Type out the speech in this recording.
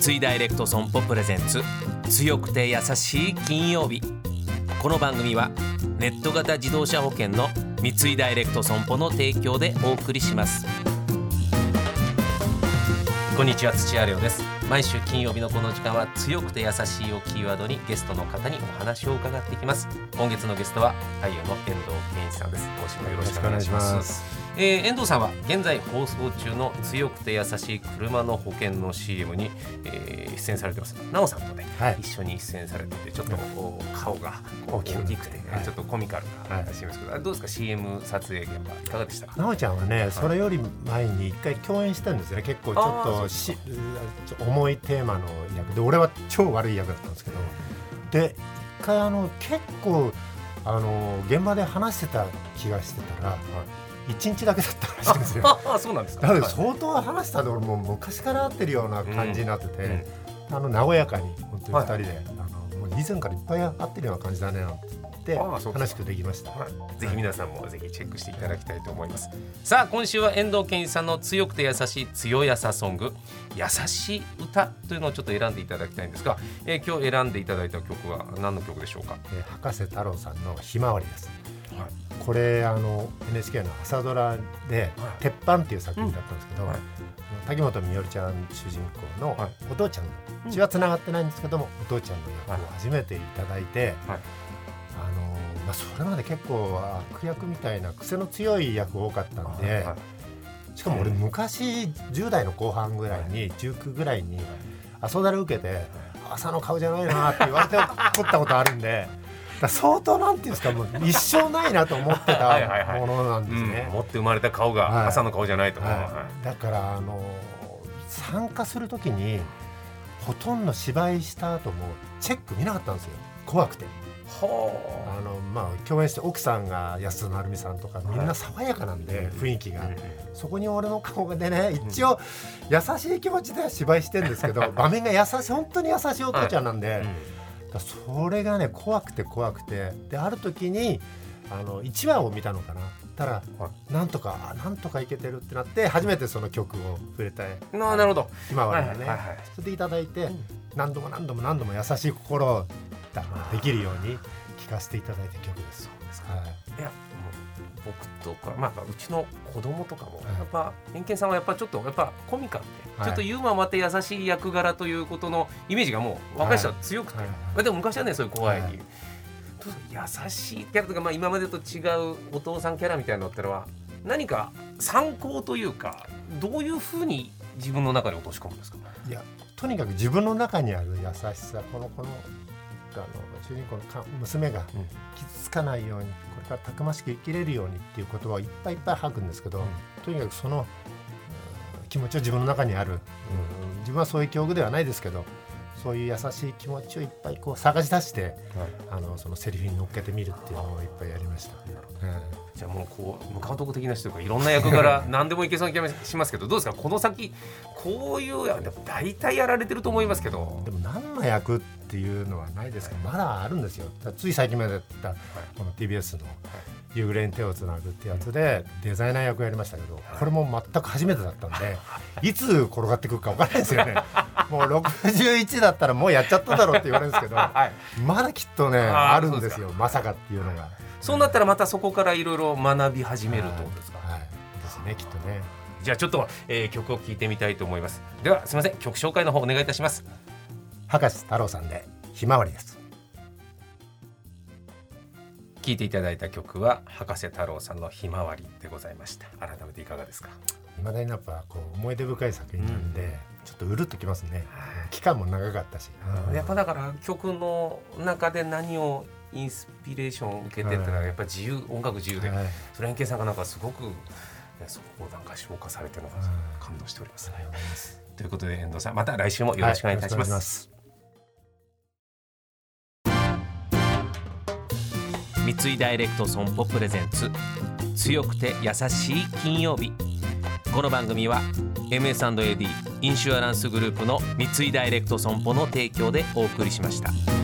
三井ダイレクト損保プレゼンツ。強くて優しい金曜日。この番組はネット型自動車保険の三井ダイレクト損保の提供でお送りします。こんにちは土屋亮です。毎週金曜日のこの時間は強くて優しいをキーワードにゲストの方にお話を伺っていきます。今月のゲストは俳優の遠藤健一さんです。今週もよろしくお願いします。えー、遠藤さんは現在放送中の強くて優しい車の保険の CM に、えー、出演されてます。奈緒さんとね、はい、一緒に出演されててちょっとこう顔が大きくて、はい、ちょっとコミカルな CM ですけど、はい、どうですか？CM 撮影現場いかがでしたか？奈緒ちゃんはねそれより前に一回共演したんですよね。結構ちょっとし重いテーマの役で俺は超悪い役だったんですけどで一回あの結構あの現場で話してた気がしてたら、はい一日だけだったらしいんですよ。あそうなんですか？だから相当話したのもう昔から会ってるような感じになってて、うん、あの和やかに本当に二人で、はい、あのもう以前からいっぱい会ってるような感じだねなんて。話くできました、はい、ぜひ皆さんもぜひチェックしていただきたいと思います、さあ今週は遠藤健一さんの強くて優しい強やさソング。優しい歌というのをちょっと選んでいただきたいんですが、えー、今日選んでいただいた曲は何の曲でしょうか、えー、博士太郎さんのひまわりです。これあの NHK の朝ドラで「鉄板」っていう作品だったんですけど、滝本美織ちゃん主人公のお父ちゃんの血はつながってないんですけども、お父ちゃんの役を初めていただいて、まあ、それまで結構悪役みたいな癖の強い役多かったんで、しかも俺昔10代の後半ぐらいに19ぐらいに朝ドラ受けて「朝の顔じゃないな」って言われて撮ったことあるんで。相当なんていうんですかもう一生ないなと思ってたものなんですね。持って生まれた顔が朝の顔じゃないと、だからあの参加する時にほとんど芝居した後もチェック見なかったんですよ。怖くて。あ。のまあ、共演して奥さんが安田成美さんとかみんな爽やかなんで、雰囲気が、そこに俺の顔でね一応優しい気持ちで芝居してるんですけど 場面が優しい本当に優しいお父ちゃんなんで。だそれがね怖くて怖くて。である時にあの1話を見たのかな。たら、はい、なんとかなんとかいけてるってなって初めてその曲を触れたななるほど。今はね、はいはいはい、それでいただいて、うん、何度も何度も何度も優しい心をできるように聴かせていただいた曲です。そうですか、はい、いや僕とか、まあ、うちの子供とかも、やっぱ偏見さんはやっぱちょっとやっぱコミカルで、ちょっとユーモアもあって優しい役柄ということのイメージがもう若い人は強くて、まあ、でも昔はねそういう怖い、優しいキャラとか、まあ、今までと違うお父さんキャラみたいなのってのは何か参考というかどういうふうに自分の中に落とし込むんですか？いやとにかく自分の中にある優しさこのこのあの主人公の娘が傷つかないように、これからたくましく生きれるようにっていう言葉をいっぱいいっぱい吐くんですけど、とにかくその気持ちは自分の中にある、自分はそういう境遇ではないですけどそういう優しい気持ちをいっぱいこう探し出して、はい、あのそのセリフに乗っけてみるっていうのをいっぱいやりました。じゃあもうこう無監督的な人とかいろんな役柄 何でもいけそうな気がしますけどどうですか？この先こういう大体やられてると思いますけど。でも何の役っていうのはないですけど、まだあるんですよ。つい最近までやったこの TBS の「夕暮れに手をつなぐ」ってやつでデザイナー役やりましたけどこれも全く初めてだったんでいつ転がってくるか分からないですよねもう61だったらもうやっちゃっただろうって言われるんですけど、まだきっとねあるんですよまさかっていうのが。そうなったらまたそこからいろいろ学び始めるってことですか、はい、ですねきっとね。じゃあちょっと、えー、曲を聴いてみたいと思います。ではすみません曲紹介の方お願いいたします。博士太郎さんでひまわりです。聴いていただいた曲は博士太郎さんのひまわりでございました。改めていかがですか？未だにやっぱこう思い出深い作品なんで、うん、ちょっとうるっときますね、期間も長かったし、うん、やっぱだから曲の中で何をインスピレーションを受けてってのはやっぱり自由、音楽自由で、はい、それ円形さんがなんかすごくそこをなんか消化されてるのが感動しております、はい、ということで遠藤さんまた来週もよろしくお願いいたします。はい。三井ダイレクト損保プレゼンツ。強くて優しい金曜日この番組は MS&AD インシュアランスグループの三井ダイレクト損保の提供でお送りしました。